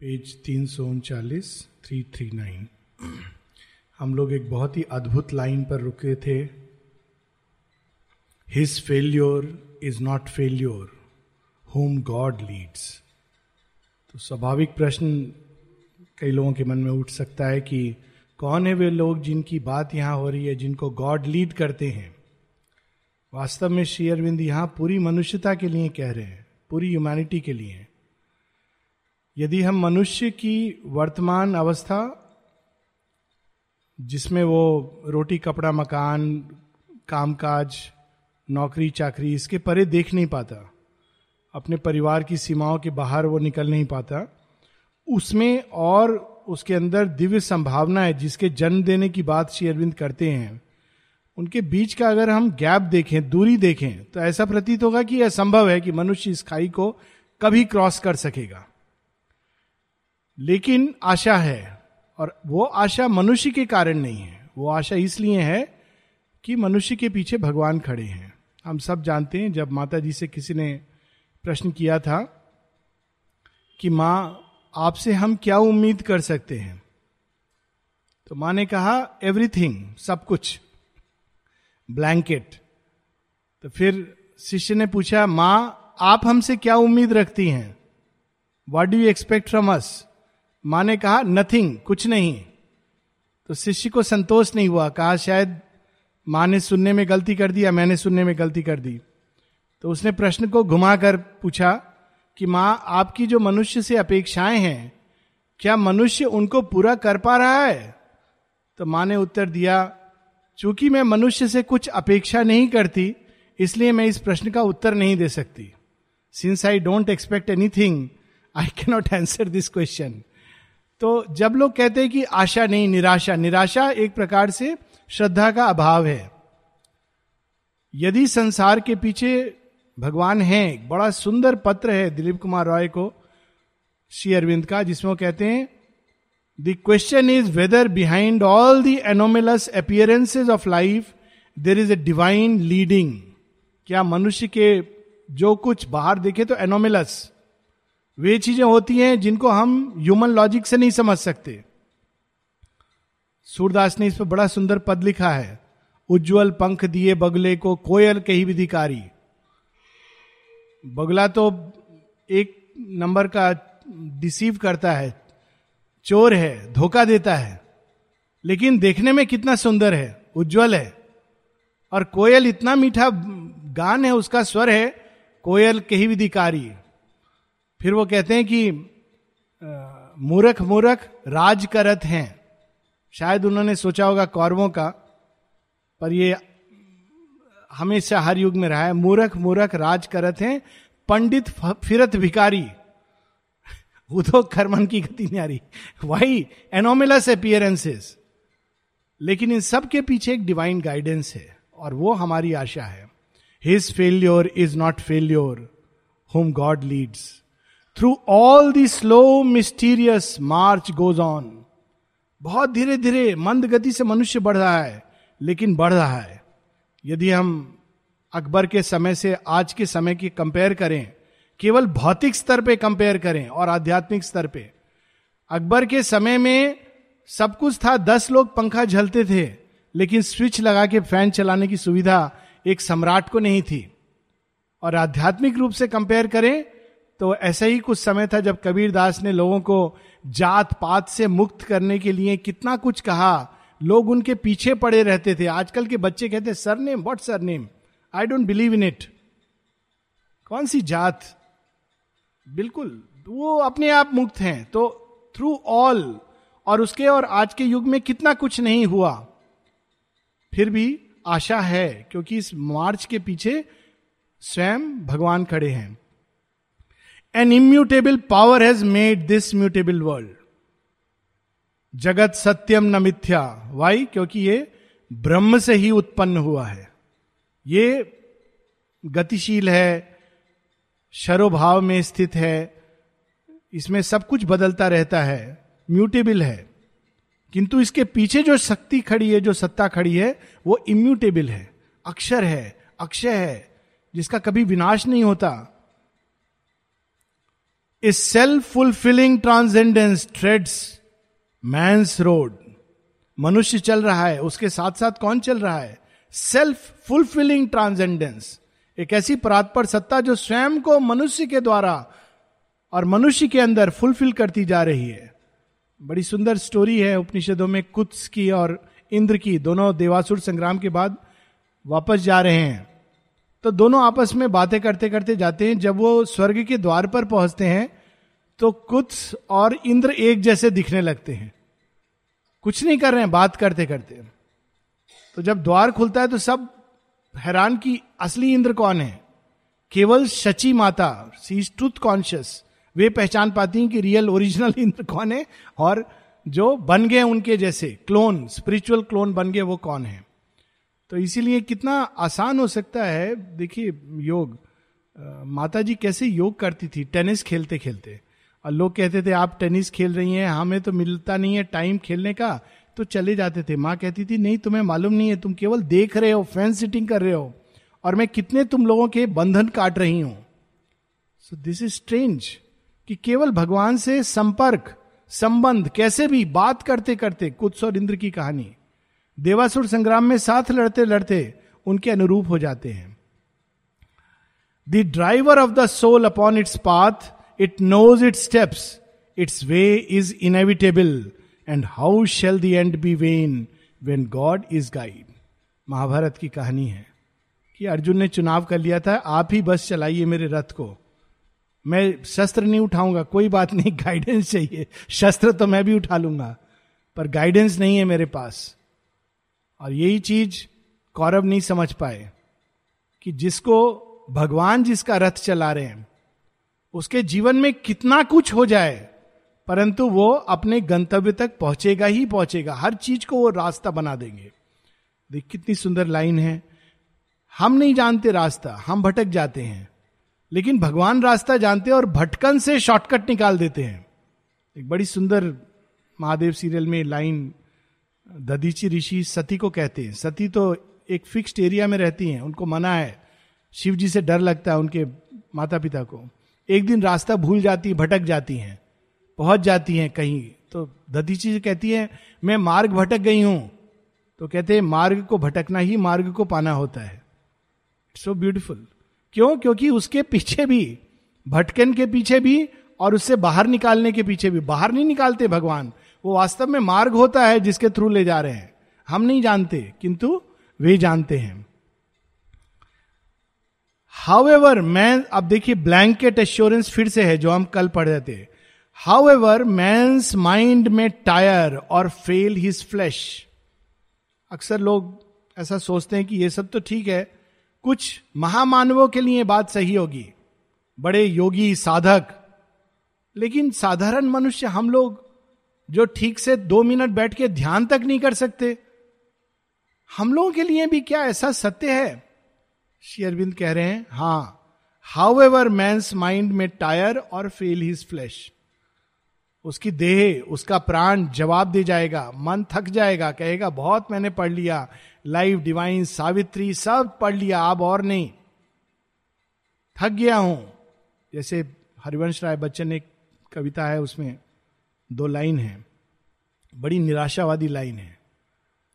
Page तीन सौ उनचालीस थ्री थ्री नाइन हम लोग एक बहुत ही अद्भुत लाइन पर रुके थे। His failure is not failure whom God leads तो स्वाभाविक प्रश्न कई लोगों के मन में उठ सकता है कि कौन है वे लोग जिनकी बात यहाँ हो रही है, जिनको गॉड लीड करते हैं? वास्तव में श्री अरविंद यहाँ पूरी मनुष्यता के लिए कह रहे हैं, पूरी ह्यूमैनिटी के लिए। यदि हम मनुष्य की वर्तमान अवस्था, जिसमें वो रोटी, कपड़ा, मकान, कामकाज, नौकरी, चाकरी, इसके परे देख नहीं पाता, अपने परिवार की सीमाओं के बाहर वो निकल नहीं पाता, उसमें और उसके अंदर दिव्य संभावना है, जिसके जन्म देने की बात श्री अरविंद करते हैं, उनके बीच का अगर हम गैप देखें, दूरी देखें तो ऐसा प्रतीत होगा कि यह संभव है कि मनुष्य इस खाई को कभी क्रॉस कर सकेगा। लेकिन आशा है, और वो आशा मनुष्य के कारण नहीं है। वो आशा इसलिए है कि मनुष्य के पीछे भगवान खड़े हैं। हम सब जानते हैं, जब माता जी से किसी ने प्रश्न किया था कि माँ, आपसे हम क्या उम्मीद कर सकते हैं? तो माँ ने कहा एवरीथिंग सब कुछ ब्लैंकेट तो फिर शिष्य ने पूछा, माँ, आप हमसे क्या उम्मीद रखती हैं? What do you expect from us माँ ने कहा नथिंग कुछ नहीं. तो शिष्य को संतोष नहीं हुआ, कहा, शायद माँ ने सुनने में गलती कर दी या मैंने सुनने में गलती कर दी? तो उसने प्रश्न को घुमाकर पूछा कि, माँ, आपकी जो मनुष्य से अपेक्षाएँ हैं, क्या मनुष्य उनको पूरा कर पा रहा है? तो माँ ने उत्तर दिया, चूँकि मैं मनुष्य से कुछ अपेक्षा नहीं करती, इसलिए मैं इस प्रश्न का उत्तर नहीं दे सकती। Since I don't expect anything I cannot answer this question तो जब लोग कहते हैं कि आशा नहीं, निराशा निराशा एक प्रकार से श्रद्धा का अभाव है। यदि संसार के पीछे भगवान है, बड़ा सुंदर पत्र है दिलीप कुमार रॉय को, श्री अरविंद का, जिसमें कहते हैं the question is whether behind all the anomalous appearances of life there is a divine leading क्या मनुष्य के जो कुछ बाहर देखे तो एनोमिलस वे चीज़ें होती हैं जिनको हम ह्यूमन लॉजिक से नहीं समझ सकते। सूरदास ने इस पर बड़ा सुंदर पद लिखा है। उज्जवल पंख दिए बगले को कोयल कही विधिकारी। बगला तो एक नंबर का डिसीव करता है, चोर है, धोखा देता है। लेकिन देखने में कितना सुंदर है, उज्जवल है। और कोयल इतना मीठा गान है, उसका स्वर है, कोयल कही विधिकारी। फिर वो कहते हैं कि मूर्ख मूर्ख, राज करत हैं। शायद उन्होंने सोचा होगा कौरवों का, पर ये हमेशा हर युग में रहा है। मूर्ख मूर्ख, राज करत हैं। पंडित फिरत भिकारी उदो खरमन की गति न्यारी वही एनोमिलस अपियरेंसेस लेकिन इन सब के पीछे एक डिवाइन गाइडेंस है, और वो हमारी आशा है। His failure is not failure whom God leads through all the slow mysterious march goes on बहुत धीरे धीरे मंद गति से मनुष्य बढ़ रहा है, लेकिन बढ़ रहा है। यदि हम अकबर के समय से आज के समय की कंपेयर करें, केवल भौतिक स्तर पे कंपेयर करें और आध्यात्मिक स्तर पे। अकबर के समय में सब कुछ था, दस लोग पंखा झलते थे, लेकिन स्विच लगा के फ़ैन चलाने की सुविधा एक सम्राट को नहीं थी। और आध्यात्मिक रूप से कंपेयर करें तो ऐसा ही कुछ समय था जब कबीर दास ने लोगों को जात पात से मुक्त करने के लिए कितना कुछ कहा। लोग उनके पीछे पड़े रहते थे। आजकल के बच्चे कहते surname what surname I don't believe in it कौन सी जात? बिल्कुल, वो अपने आप मुक्त हैं। तो थ्रू ऑल और उसके और आज के युग में कितना कुछ नहीं हुआ। फिर भी आशा है, क्योंकि इस मार्च के पीछे स्वयं भगवान खड़े हैं। An immutable power has made this mutable world जगत सत्यम न मिथ्या। वाई क्योंकि ये ब्रह्म से ही उत्पन्न हुआ है। ये गतिशील है शरोभाव में स्थित है, इसमें सब कुछ बदलता रहता है म्यूटेबल है। किंतु इसके पीछे जो शक्ति खड़ी है, जो सत्ता खड़ी है, वो इम्यूटेबल है। अक्षर है, अक्षय है, जिसका कभी विनाश नहीं होता। A self fulfilling transcendence treads man's road मनुष्य चल रहा है, उसके साथ साथ कौन चल रहा है? सेल्फ फुलफिलिंग ट्रांसेंडेंस एक ऐसी परात्पर सत्ता जो स्वयं को मनुष्य के द्वारा और मनुष्य के अंदर फुलफिल करती जा रही है। बड़ी सुंदर स्टोरी है उपनिषदों में कुत्स की और इंद्र की, दोनों देवासुर संग्राम के बाद वापस जा रहे हैं। तो दोनों आपस में बातें करते करते जाते हैं। जब वो स्वर्ग के द्वार पर पहुँचते हैं तो कुत्स और इंद्र एक जैसे दिखने लगते हैं। कुछ नहीं कर रहे हैं, बात करते करते। तो जब द्वार खुलता है तो सब हैरान की असली इंद्र कौन है? केवल शची माता सी इज़ ट्रूथ कॉन्शियस वे पहचान पाती हैं कि रियल ओरिजिनल इंद्र कौन है, और जो बन गए उनके जैसे क्लोन स्पिरिचुअल क्लोन बन गए वो कौन है। तो इसीलिए कितना आसान हो सकता है, देखिए, योग। माता जी कैसे योग करती थी, टेनिस खेलते खेलते और लोग कहते थे, आप टेनिस खेल रही हैं, हमें तो मिलता नहीं है टाइम खेलने का। तो चले जाते थे। माँ कहती थी, नहीं, तुम्हें मालूम नहीं है, तुम केवल देख रहे हो, फ़ैन सिटिंग कर रहे हो। और मैं कितने तुम लोगों के बंधन काट रही हूँ। सो दिस इज़ स्ट्रेंज कि केवल भगवान से संपर्क, संबंध, कैसे भी बात करते करते कुछ और इंद्र की कहानी। देवासुर संग्राम में साथ लड़ते लड़ते उनके अनुरूप हो जाते हैं। The driver of the soul upon its path it knows its steps its way is inevitable and how shall the end be when when God is guide Mahabharata की कहानी है कि अर्जुन ने चुनाव कर लिया था, आप ही बस चलाइए मेरे रथ को। मैं शस्त्र नहीं उठाऊँगा, कोई बात नहीं गाइडेंस चाहिए। शस्त्र तो मैं भी उठा लूँगा, पर गाइडेंस नहीं है मेरे पास। और यही चीज़ कौरव नहीं समझ पाए कि जिसको भगवान जिसका रथ चला रहे हैं, उसके जीवन में कितना कुछ हो जाए, परंतु वो अपने गंतव्य तक पहुंचेगा ही पहुंचेगा। हर चीज़ को वो रास्ता बना देंगे। देख, कितनी सुंदर लाइन है। हम नहीं जानते रास्ता, हम भटक जाते हैं। लेकिन भगवान रास्ता जानते हैं और भटकन से शॉर्टकट निकाल देते हैं। एक बड़ी सुंदर महादेव सीरियल में लाइन ददीची ऋषि सती को कहते हैं। सती तो एक फिक्स्ड एरिया में रहती हैं, उनको मना है। शिव जी से डर लगता है उनके माता पिता को। एक दिन रास्ता भूल जाती, भटक जाती हैं, पहुँच जाती हैं कहीं। तो ददीची कहती है, मैं मार्ग भटक गई हूँ। तो कहते हैं, मार्ग को भटकना ही मार्ग को पाना होता है। सो ब्यूटिफुल क्यों? क्योंकि उसके पीछे भी, भटकन के पीछे भी और उससे बाहर निकालने के पीछे भी। बाहर नहीं निकालते भगवान। वो वास्तव में मार्ग होता है जिसके थ्रू ले जा रहे हैं। हम नहीं जानते, किंतु वे जानते हैं। हाउ एवर मैं, अब देखिए ब्लैंकेट एश्योरेंस फिर से है जो हम कल पढ़ रहे थे। However man mind may tire or fail his flesh अक्सर लोग ऐसा सोचते हैं कि ये सब तो ठीक है, कुछ महामानवों के लिए बात सही होगी। बड़े योगी, साधक। लेकिन साधारण मनुष्य हम लोग जो ठीक से दो मिनट बैठ के ध्यान तक नहीं कर सकते। हम लोगों के लिए भी क्या ऐसा सत्य है? श्री अरविंद कह रहे हैं, हाँ however man mind may tire or fail his flesh उसकी देह, उसका प्राण जवाब दे जाएगा, मन थक जाएगा, कहेगा, बहुत मैंने पढ़ लिया लाइव डिवाइन सावित्री, सब पढ़ लिया, अब और नहीं। थक गया हूँ। जैसे हरिवंश राय बच्चन एक कविता है उसमें दो लाइन है। बड़ी निराशावादी लाइन है।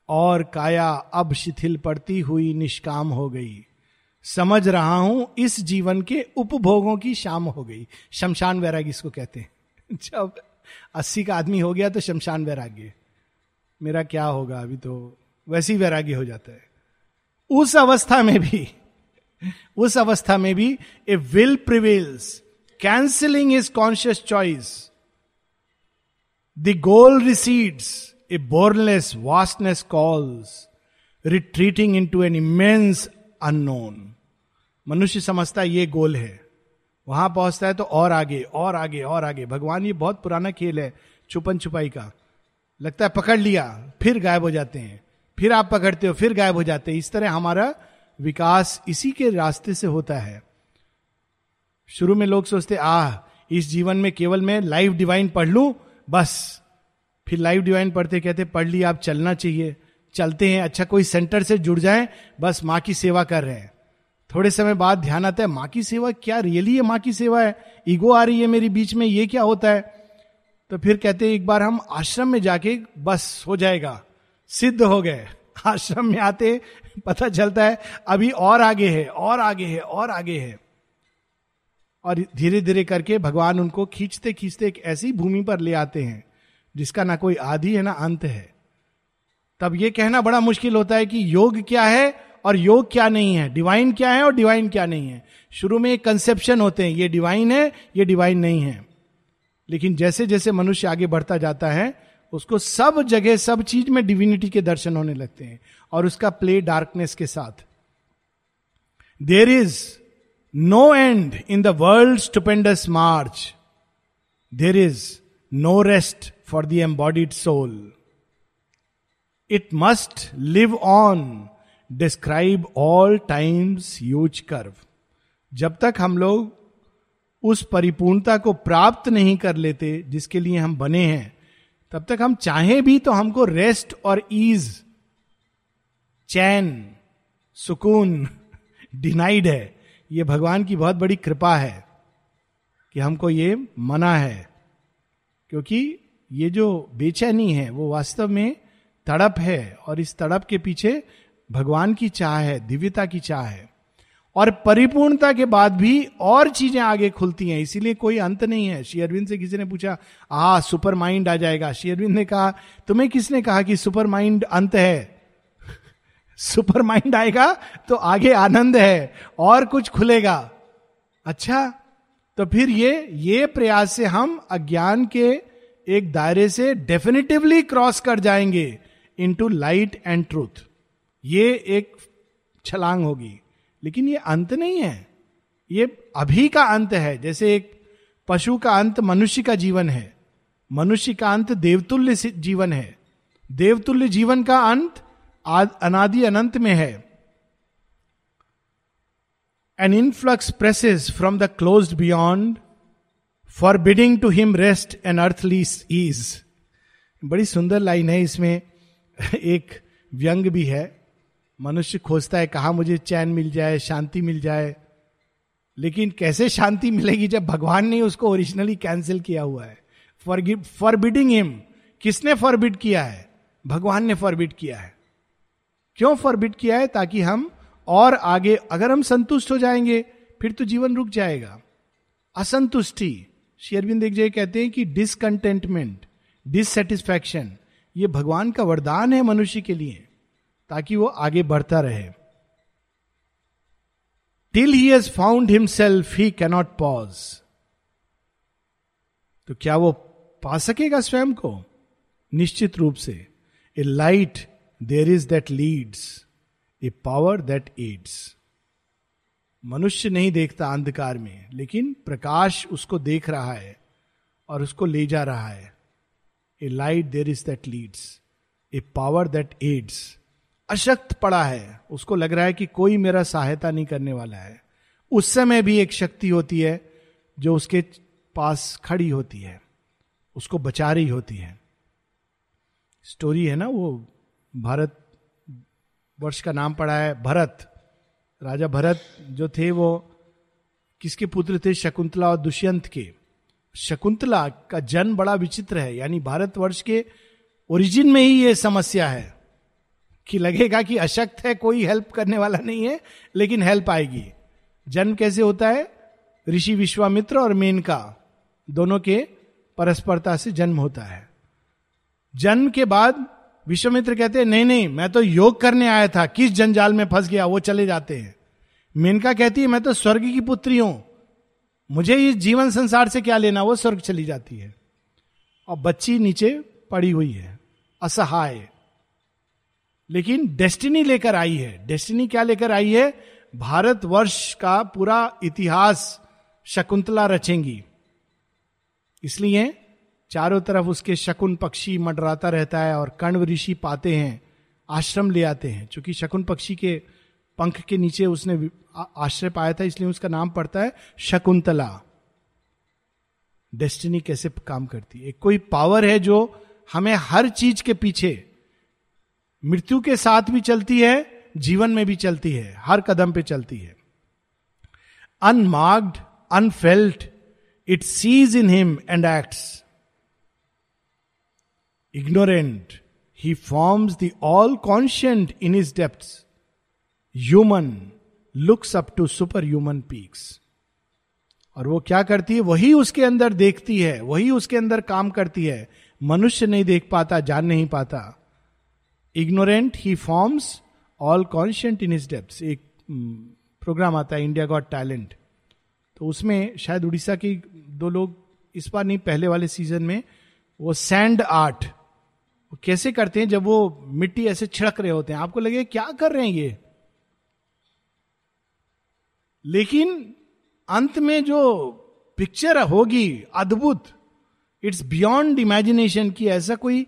और काया अब शिथिल पड़ती हुई निष्काम हो गई। समझ रहा हूँ इस जीवन के उपभोगों की शाम हो गई। शमशान वैराग्य इसको कहते हैं। जब अस्सी का आदमी हो गया तो शमशान वैराग्य। मेरा क्या होगा अभी तो? वैसी वैराग्य हो जाता है। उस अवस्था में भी, उस अवस्था में भी a will prevails cancelling is conscious choice goal recedes a bourneless vastness calls retreating into an immense unknown मनुष्य समझता ये गोल है। वहाँ पहुँचता है तो और आगे और आगे और आगे। भगवान, ये बहुत पुराना खेल है, छुपन छुपाई का। लगता है पकड़ लिया, फिर गायब हो जाते हैं। फिर आप पकड़ते हो, फिर गायब हो जाते हैं। इस तरह हमारा विकास इसी के रास्ते से होता है। शुरू में लोग सोचते, आह, इस जीवन में केवल मैं लाइव डिवाइन पढ़ लू बस। फिर लाइव डिवाइन पढ़ते कहते, पढ़ लिया आप चलना चाहिए। चलते हैं अच्छा कोई सेंटर से जुड़ जाए, बस माँ की सेवा कर रहे हैं। थोड़े समय बाद ध्यान आता है, माँ की सेवा क्या रियली है माँ की सेवा है? ईगो आ रही है मेरी बीच में, ये क्या होता है? तो फिर कहते हैं एक बार हम आश्रम में जाके बस हो जाएगा। सिद्ध हो गए। आश्रम में आते, पता चलता है, अभी और आगे है, और आगे है, और आगे है। और धीरे धीरे करके भगवान उनको खींचते खींचते एक ऐसी भूमि पर ले आते हैं, जिसका ना कोई आदि है, ना अंत है। तब ये कहना बड़ा मुश्किल होता है कि योग क्या है और योग क्या नहीं है? डिवाइन क्या है और डिवाइन क्या नहीं है? शुरू में एक कंसेप्शन होते हैं, ये डिवाइन है, ये डिवाइन नहीं है। लेकिन जैसे जैसे मनुष्य आगे बढ़ता जाता है, उसको सब जगह, सब चीज़ में डिविनिटी के दर्शन होने लगते हैं और उसका प्ले डार्कनेस के साथ। There is no end in the world stupendous march there is no rest for the embodied soul it must live on describe all time's huge curve जब तक हम लोग उस परिपूर्णता को प्राप्त नहीं कर लेते, जिसके लिए हम बने हैं, तब तक हम चाहें भी तो हमको रेस्ट और ईज चैन, सुकून डिनाइड है। ये भगवान की बहुत बड़ी कृपा है कि हमको ये मना है। क्योंकि ये जो बेचैनी है, वो वास्तव में तड़प है और इस तड़प के पीछे भगवान की चाह है, दिव्यता की चाह है। और परिपूर्णता के बाद भी और चीज़ें आगे खुलती हैं, इसीलिए कोई अंत नहीं है। श्री अरविंद से किसी ने पूछा आ सुपर माइंड आ जाएगा। श्री अरविंद ने कहा, तुम्हें किसने कहा कि सुपर माइंड अंत है? सुपर माइंड आएगा तो आगे आनंद है और कुछ खुलेगा। अच्छा तो फिर ये ये प्रयास से हम अज्ञान के एक दायरे से डेफिनेटिवली क्रॉस कर जाएँगे इनटू लाइट एंड ट्रूथ ये एक छलांग होगी, लेकिन ये अंत नहीं है। ये अभी का अंत है, जैसे एक पशु का अंत मनुष्य का जीवन है। मनुष्य का अंत देवतुल्य जीवन है। देवतुल्य जीवन का अंत अनादि अनंत में है। An influx presses from the closed beyond forbidding to him rest an earthly ease बड़ी सुंदर लाइन है इसमें। एक व्यंग भी है। मनुष्य खोजता है, कहा मुझे चैन मिल जाए, शांति मिल जाए। लेकिन कैसे शांति मिलेगी जब भगवान ने उसको ओरिजिनली कैंसिल किया हुआ है? फॉर फॉरबिडिंग हिम किसने फॉरबिड किया है? भगवान ने फॉरबिड किया है। क्यों फॉरबिट किया है ताकि हम और आगे, अगर हम संतुष्ट हो जाएँगे, फिर तो जीवन रुक जाएगा। असंतुष्टि शेयरबिंद देख जाए कहते हैं कि डिसकंटेंटमेंट डिससेटिस्फैक्शन ये भगवान का वरदान है मनुष्य के लिए, ताकि वो आगे बढ़ता रहे। Till he has found himself he cannot pause तो क्या वो पा सकेगा स्वयं को? निश्चित रूप से। A light there is that leads a power that aids मनुष्य नहीं देखता अंधकार में, लेकिन प्रकाश उसको देख रहा है और उसको ले जा रहा है। A light there is that leads a power that aids अशक्त पड़ा है। उसको लग रहा है कि कोई मेरा सहायता नहीं करने वाला है। उस समय भी एक शक्ति होती है, जो उसके पास खड़ी होती है। उसको बचा रही होती है। स्टोरी है ना वो? भारत वर्ष का नाम पड़ा है भरत। राजा भरत जो थे वो किसके पुत्र थे? शकुंतला और दुष्यंत के। शकुंतला का जन्म बड़ा विचित्र है, यानी भारतवर्ष के ओरिजिन में ही ये समस्या है कि लगेगा कि अशक्त है, कोई हेल्प करने वाला नहीं है, लेकिन हेल्प आएगी। जन्म कैसे होता है? ऋषि विश्वामित्र और मेनका दोनों के परस्परता से जन्म होता है। जन्म के बाद विश्वामित्र कहते हैं, नहीं नहीं, मैं तो योग करने आया था। किस जंजाल में फंस गया? वो चले जाते हैं। मेनका कहती है, मैं तो स्वर्ग की पुत्री हूँ। मुझे इस जीवन संसार से क्या लेना? वो स्वर्ग चली जाती है। और बच्ची नीचे पड़ी हुई है, असहाय। लेकिन डेस्टिनी लेकर आई है। डेस्टिनी क्या लेकर आई है? भारतवर्ष का पूरा इतिहास शकुंतला रचेंगी। इसलिए चारों तरफ़ उसके शकुन पक्षी मंडराता रहता है और कण्व ऋषि पाते हैं, आश्रम ले आते हैं। क्योंकि शकुन पक्षी के पंख के नीचे उसने आश्रय पाया था, इसलिए उसका नाम पड़ता है शकुंतला। डेस्टिनी कैसे काम करती है? कोई पावर है जो हमें हर चीज़ के पीछे, मृत्यु के साथ भी चलती है, जीवन में भी चलती है, हर कदम पे चलती है। Unmarked unfelt it sees in him and acts he forms the all conscient in is depth human looks up to superhuman peaks और वो क्या करती है? वही उसके अंदर देखती है, वही उसके अंदर काम करती है। मनुष्य नहीं देख पाता, जान नहीं पाता। Ignorant he forms all conscient in is depths एक प्रोग्राम आता है इंडिया गॉट टैलेंट तो उसमें शायद उड़ीसा की दो लोग इस बार नहीं, पहले वाले सीज़न में, वो सैंड आर्ट वो कैसे करते हैं जब वो मिट्टी ऐसे छिड़क रहे होते हैं? आपको लगे क्या कर रहे हैं ये? लेकिन अंत में जो पिक्चर होगी, अद्भुत इट्स बियॉन्ड इमेजिनेशन की ऐसा कोई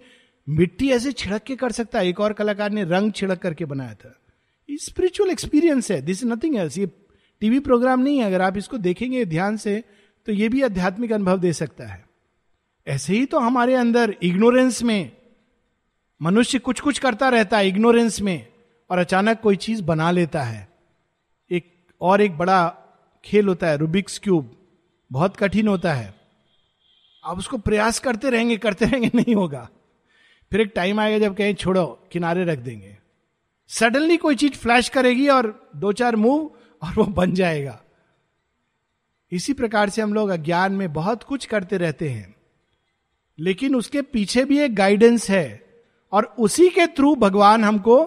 मिट्टी ऐसे छिड़क के कर सकता है। एक और कलाकार ने रंग छिड़क करके बनाया था। स्पिरिचुअल एक्सपीरियंस है। दिस इज़ नथिंग एल्स ये टीवी प्रोग्राम नहीं है। अगर आप इसको देखेंगे ध्यान से तो ये भी आध्यात्मिक अनुभव दे सकता है। ऐसे ही तो हमारे अंदर इग्नोरेंस में मनुष्य कुछ कुछ करता रहता है इग्नोरेंस में और अचानक कोई चीज़ बना लेता है। एक और एक बड़ा खेल होता है रूबिक्स क्यूब बहुत कठिन होता है। आप उसको प्रयास करते रहेंगे करते रहेंगे, नहीं होगा। फिर एक टाइम आएगा जब कहें, छोड़ो, किनारे रख देंगे। सडनली कोई चीज़ फ्लैश करेगी और दो चार मूव और वो बन जाएगा। इसी प्रकार से हम लोग अज्ञान में बहुत कुछ करते रहते हैं। लेकिन उसके पीछे भी एक गाइडेंस है। और उसी के थ्रू भगवान हमको,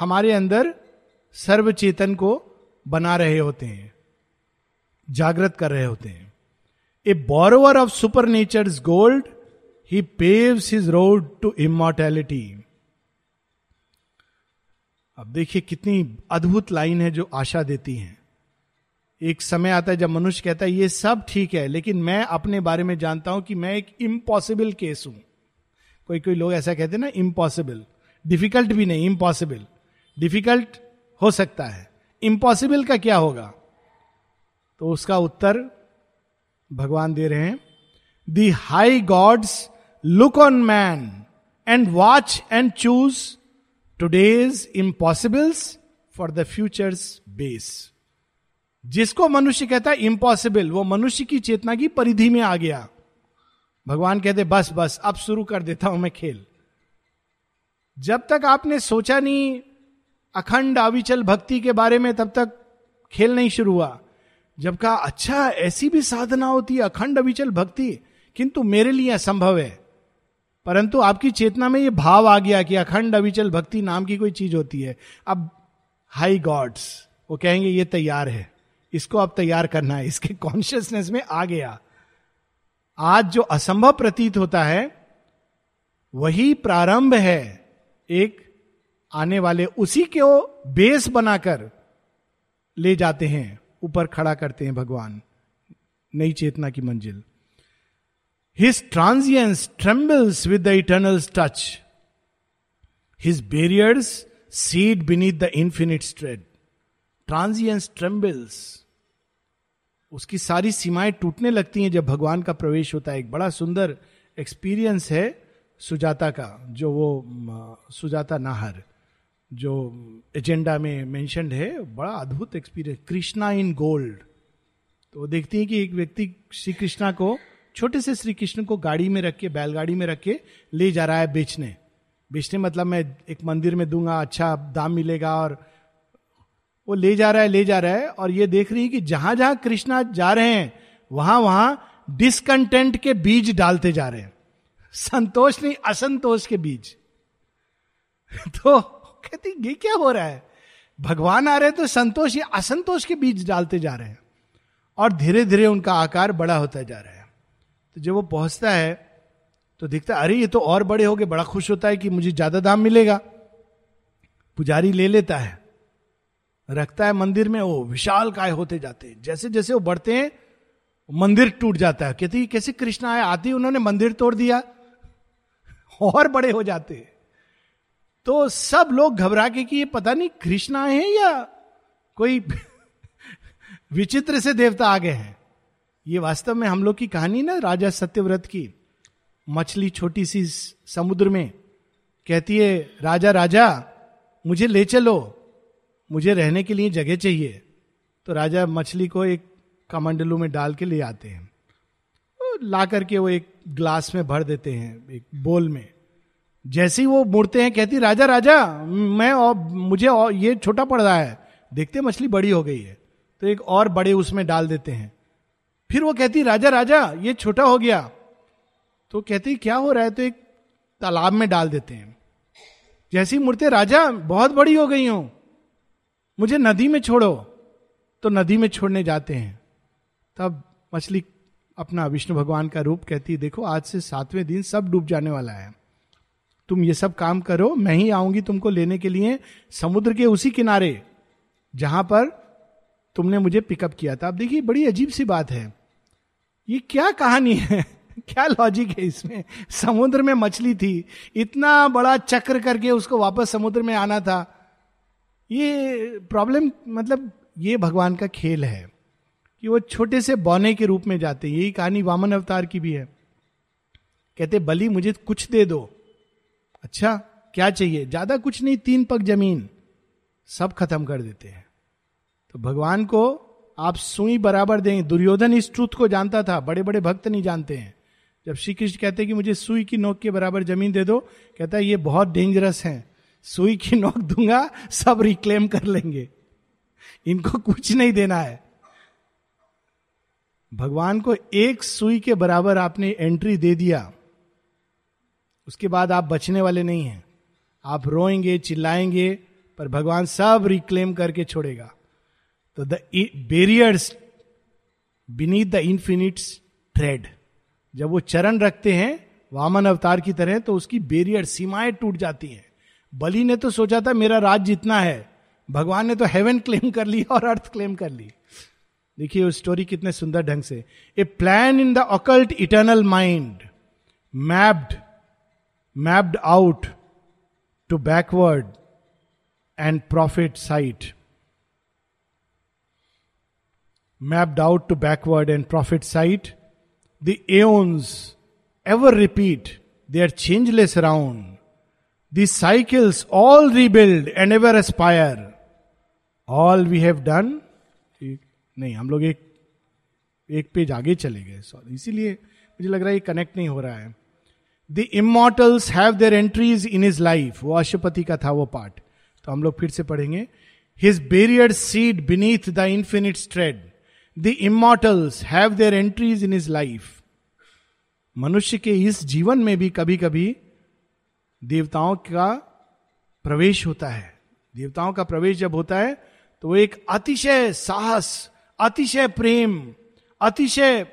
हमारे अंदर सर्वचेतन को बना रहे होते हैं, जागृत कर रहे होते हैं। A borrower of supernature gold he paves his road to immortality अब देखिए कितनी अद्भुत लाइन है जो आशा देती है। एक समय आता है जब मनुष्य कहता है, ये सब ठीक है, लेकिन मैं अपने बारे में जानता हूँ कि मैं एक इम्पॉसिबल केस हूँ। कोई कोई लोग ऐसा कहते हैं ना इम्पॉसिबल डिफ़िकल्ट भी नहीं इम्पॉसिबल डिफ़िकल्ट हो सकता है. इम्पॉसिबल का क्या होगा? तो उसका उत्तर भगवान दे रहे हैं the high gods look on man and watch and choose today's impossibles for the future's base जिसको मनुष्य कहता है इम्पॉसिबल वो मनुष्य की चेतना की परिधि में आ गया। भगवान कहते, बस बस, अब शुरू कर देता हूँ मैं खेल। जब तक आपने सोचा नहीं, अखंड अविचल भक्ति के बारे में तब तक खेल नहीं शुरू हुआ। जब कहा अच्छा ऐसी भी साधना होती है अखंड अविचल भक्ति, किंतु मेरे लिए असंभव है। परंतु आपकी चेतना में यह भाव आ गया कि अखंड अविचल भक्ति नाम की कोई चीज़ होती है। अब, हाई गॉड्स, वो कहेंगे, ये तैयार है, इसको अब तैयार करना है। इसके कॉन्शियसनेस में आ गया। आज जो असंभव प्रतीत होता है, वही प्रारंभ है एक आने वाले उसी को बेस बनाकर ले जाते हैं, ऊपर खड़ा करते हैं भगवान, नई चेतना की मंजिल। His transience trembles with the eternal touch his barriers cede beneath the infinite tread transience trembles उसकी सारी सीमाएँ टूटने लगती हैं जब भगवान का प्रवेश होता है। एक बड़ा सुंदर एक्सपीरियंस है सुजाता का, जो वो सुजाता नाहर, जो एजेंडा में मेंशनड है। बड़ा अद्भुत एक्सपीरियंस कृष्णा इन गोल्ड तो देखती है कि एक व्यक्ति श्री कृष्णा को, छोटे से श्री कृष्ण को गाड़ी में रख के, बैलगाड़ी में रख के ले जा रहा है बेचने। बेचने मतलब मैं एक मंदिर में दूँगा अच्छा दाम मिलेगा और वो ले जा रहा है, ले जा रहा है और ये देख रही है कि जहाँ जहाँ कृष्णा जा रहे हैं, वहाँ वहाँ डिसकंटेंट के बीज डालते जा रहे हैं। संतोष नहीं, असंतोष के बीज। तो कहती, ये क्या हो रहा है? भगवान आ रहे तो संतोष, या असंतोष के बीज डालते जा रहे हैं और धीरे धीरे उनका आकार बड़ा होता जा रहा है। तो जब वो पहुँचता है तो दिखता अरे, ये तो और बड़े हो गए, बड़ा खुश होता है कि मुझे ज़्यादा दाम मिलेगा। पुजारी ले लेता है। रखता है मंदिर में, वो विशाल काय होते जाते हैं। जैसे जैसे वो बढ़ते हैं, मंदिर टूट जाता है। कहते कैसे कृष्ण आए? आते उन्होंने मंदिर तोड़ दिया। और बड़े हो जाते तो सब लोग घबरा के कि ये पता नहीं कृष्ण आए हैं या कोई विचित्र से देवता आ गए हैं। ये वास्तव में हम लोग की कहानी ना, राजा सत्यव्रत की। मछली छोटी सी, समुद्र में कहती है, राजा राजा, मुझे ले चलो। मुझे रहने के लिए जगह चाहिए। तो राजा मछली को एक कमंडलू में डाल के ले आते हैं। ला करके वो एक ग्लास में भर देते हैं, एक बोल में। जैसे ही वो मुड़ते हैं, कहती, राजा राजा, मैं और, मुझे और ये छोटा पड़ रहा है। देखते मछली बड़ी हो गई है। तो एक और बड़े उसमें डाल देते हैं। फिर वो कहती, राजा राजा, ये छोटा हो गया। तो कहती, क्या हो रहा है? तो एक तालाब में डाल देते हैं। जैसी मूर्ति राजा, बहुत बड़ी हो गई हूँ। मुझे नदी में छोड़ो। तो नदी में छोड़ने जाते हैं। तब मछली अपना विष्णु भगवान का रूप कहती है देखो, आज से सातवें दिन सब डूब जाने वाला है। तुम ये सब काम करो, मैं ही आऊँगी तुमको लेने के लिए समुद्र के उसी किनारे, जहाँ पर तुमने मुझे पिकअप किया था। अब देखिए, बड़ी अजीब सी बात है। ये क्या कहानी है? क्या लॉजिक है इसमें? समुद्र में मछली थी, इतना बड़ा चक्र करके उसको वापस समुद्र में आना था। ये प्रॉब्लम मतलब ये भगवान का खेल है कि वो छोटे से बौने के रूप में जाते यही कहानी वामन अवतार की भी है। कहते, बलि, मुझे कुछ दे दो। अच्छा क्या चाहिए? ज़्यादा कुछ नहीं, तीन पग ज़मीन। सब खत्म कर देते हैं। तो भगवान को आप सुई बराबर देंगे दुर्योधन इस ट्रूथ को जानता था। बड़े बड़े भक्त नहीं जानते हैं। जब श्री कृष्ण कहते कि मुझे सुई की नोक के बराबर ज़मीन दे दो, कहता है, ये बहुत डेंजरस है। सुई की नोक दूँगा, सब रिक्लेम कर लेंगे। इनको कुछ नहीं देना है। भगवान को एक सुई के बराबर आपने एंट्री दे दिया। उसके बाद आप बचने वाले नहीं हैं। आप रोएँगे, चिल्लाएँगे, पर भगवान सब रिक्लेम करके छोड़ेगा। तो the barriers beneath the infinite's tread जब वो चरण रखते हैं, वामन अवतार की तरह तो उसकी बेरियर सीमाएँ टूट जाती हैं। बलि ने तो सोचा था मेरा राज जितना है। भगवान ने तो हेवन क्लेम कर ली और अर्थ क्लेम कर ली। देखिए वो स्टोरी कितने सुंदर ढंग से। A plan in the occult eternal mind mapped mapped out to backward and prophetic sight mapped out to backward and prophetic sight the aeons ever repeat they are changeless around the cycles all rebuild and ever aspire all we have done नहीं, हम लोग एक एक page आगे चले गए sorry इसीलिए मुझे लग रहा है कनेक्ट नहीं हो रहा है। The immortals have their entries in his life वो अशुपति का था वो पार्ट तो हम लोग फिर से पढ़ेंगे। His barrier cede beneath the infinite tread the immortals have their entries in his life मनुष्य के इस जीवन में भी कभी कभी देवताओं का प्रवेश होता है। देवताओं का प्रवेश जब होता है तो वो एक अतिशय साहस, अतिशय प्रेम, अतिशय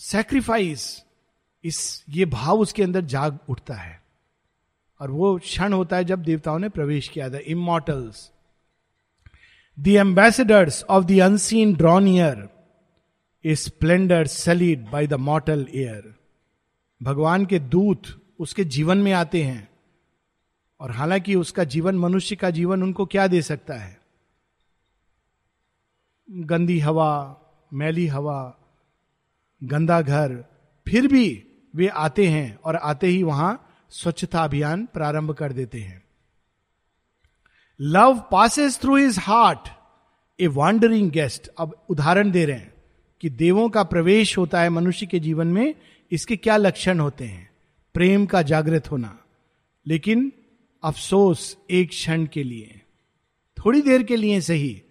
सेक्रीफाइस इस, ये भाव उसके अंदर जाग उठता है। और वो क्षण होता है जब देवताओं ने प्रवेश किया। था immortals the ambassadors of the unseen drawn near a splendour sullied by the mortal air भगवान के दूत उसके जीवन में आते हैं। और हालाँकि उसका जीवन, मनुष्य का जीवन उनको क्या दे सकता है? गंदी हवा, मैली हवा, गंदा घर, फिर भी वे आते हैं और आते ही वहाँ स्वच्छता अभियान प्रारंभ कर देते हैं। Love passes through his heart a wandering guest अब उदाहरण दे रहे हैं कि देवों का प्रवेश होता है मनुष्य के जीवन में, इसके क्या लक्षण होते हैं? प्रेम का जागृत होना। लेकिन अफसोस एक क्षण के लिए। थोड़ी देर के लिए सही।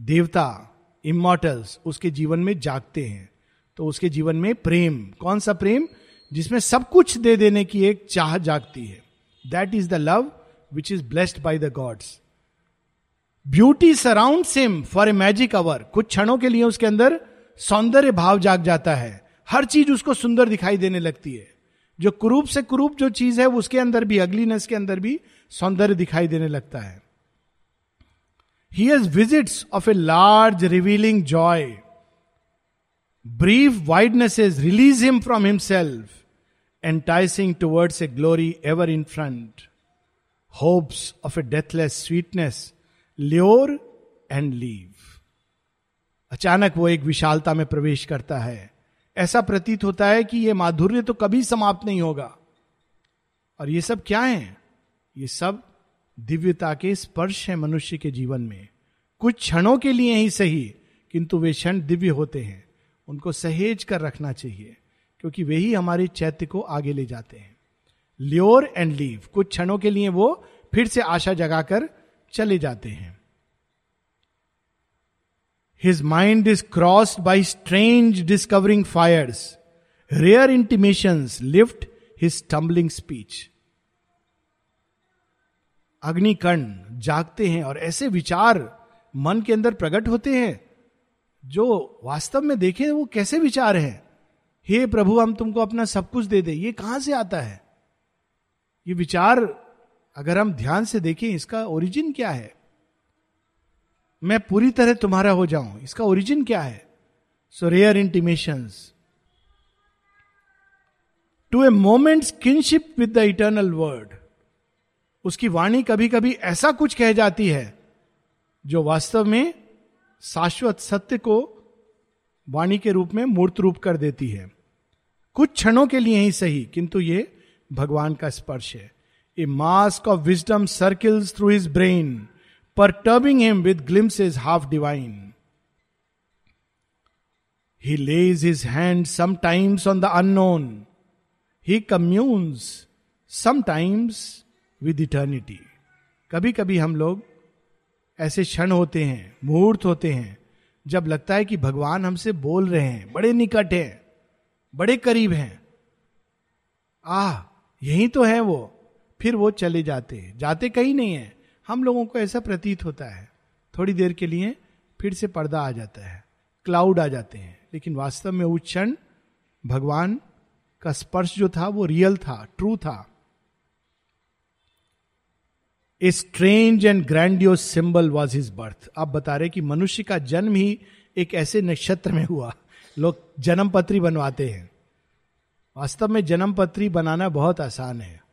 देवता इमोटल्स उसके जीवन में जागते हैं। तो उसके जीवन में प्रेम। कौन सा प्रेम? जिसमें सब कुछ दे देने की एक चाह जागती है। That is the love which is blessed by the gods beauty surrounds him for a magic hour कुछ क्षणों के लिए उसके अंदर सौंदर्य भाव जाग जाता है। हर चीज़ उसको सुंदर दिखाई देने लगती है। जो कुरूप से कुरूप जो चीज़ है उसके अंदर भी, अग्लीनेस के अंदर भी सौंदर्य दिखाई देने लगता है। He has visits of a large revealing joy brief wideness is release him from himself enticing towards a glory ever in front hopes of a deathless sweetness lure and leave अचानक वो एक विशालता में प्रवेश करता है। ऐसा प्रतीत होता है कि यह माधुर्य तो कभी समाप्त नहीं होगा। और ये सब क्या है? ये सब दिव्यता के स्पर्श है मनुष्य के जीवन में। कुछ क्षणों के लिए ही सही, किंतु वे क्षण दिव्य होते हैं। उनको सहेज कर रखना चाहिए, क्योंकि वे ही हमारे चैत्य को आगे ले जाते हैं। ल्योर एंड लीव कुछ क्षणों के लिए वो फिर से आशा जगाकर चले जाते हैं। His mind is crossed by strange discovering fires rare intimation lift his tumbling speech अग्निकर्ण जागते हैं और ऐसे विचार मन के अंदर प्रकट होते हैं जो वास्तव में देखें वो कैसे विचार हैं। हे प्रभु, हम तुमको अपना सब कुछ दे दे। ये कहाँ से आता है? ये विचार अगर हम ध्यान से देखें, इसका ओरिजिन क्या है? मैं पूरी तरह तुम्हारा हो जाऊँ। इसका ओरिजिन क्या है? So rare intimation to a moment kinship with the eternal word उसकी वाणी कभी कभी ऐसा कुछ कह जाती है, जो वास्तव में शाश्वत सत्य को वाणी के रूप में मूर्त रूप कर देती है। कुछ क्षणों के लिए ही सही, किंतु ये भगवान का स्पर्श है। A mask of wisdom circles through his brain him with glimpse is half divine he lays his hand sometimes on the unknown he communes sometimes with eternity कभी कभी हम लोग ऐसे क्षण होते हैं, मुहूर्त होते हैं, जब लगता है कि भगवान हमसे बोल रहे हैं, बड़े निकट हैं, बड़े करीब हैं। आह, यही तो है वो। फिर वो चले जाते हैं। जाते कहीं नहीं है। हम लोगों को ऐसा प्रतीत होता है। थोड़ी देर के लिए फिर से पर्दा आ जाता है। क्लाउड आ जाते हैं। लेकिन वास्तव में उस क्षण भगवान का स्पर्श जो था, वो रियल था ट्रू था। A strange and grandiose symbol was his birth आप बता रहे कि मनुष्य का जन्म ही एक ऐसे नक्षत्र में हुआ। लोग जन्म पत्री बनवाते हैं। वास्तव में जन्म पत्री बनाना बहुत आसान है।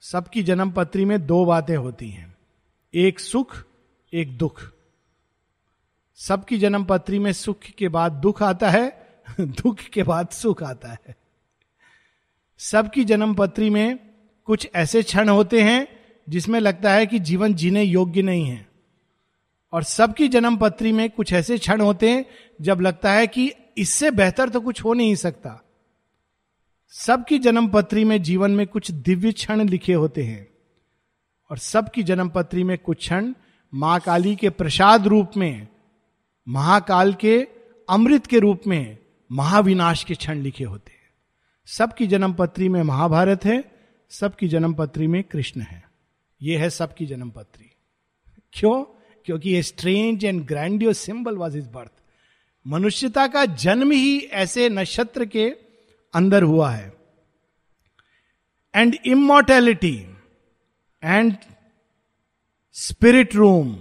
सबकी जन्म पत्री में दो बातें होती हैं। एक सुख, एक दुख। सबकी जन्म पत्री में सुख के बाद दुख आता है, दुख के बाद सुख आता है। सबकी जन्म पत्री में कुछ ऐसे क्षण होते हैं जिसमें लगता है कि जीवन जीने योग्य नहीं है। और सबकी जन्म पत्री में कुछ ऐसे क्षण होते हैं जब लगता है कि इससे बेहतर तो कुछ हो नहीं सकता। सबकी जन्म पत्री में जीवन में कुछ दिव्य क्षण लिखे होते हैं और सबकी जन्म पत्री में कुछ क्षण माँ काली के प्रसाद रूप में, महाकाल के अमृत के रूप में महाविनाश के क्षण लिखे होते हैं। सबकी जन्म पत्री में महाभारत है, सबकी जन्म पत्री में कृष्ण है। ये है सबकी जन्म पत्री क्यों? क्योंकि ये strange and grandiose symbol was is birth मनुष्यता का जन्म ही ऐसे नक्षत्र के अंदर हुआ है। And immortality and spirit room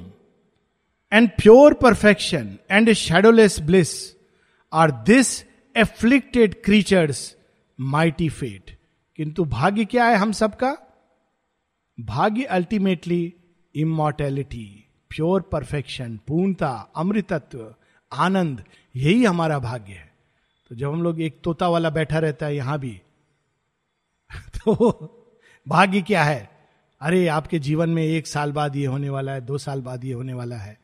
and pure perfection and shadowless bliss are this afflicted creatures mighty fate किंतु भाग्य क्या है हम सबका? भाग्य अल्टीमेटली इमोर्टेलिटी प्योर परफेक्शन पूर्णता, अमृतत्व, आनंद, यही हमारा भाग्य है। तो जब हम लोग एक तोता वाला बैठा रहता है यहाँ भी तो भाग्य क्या है? अरे, आपके जीवन में एक साल बाद ये होने वाला है, दो साल बाद ये होने वाला है।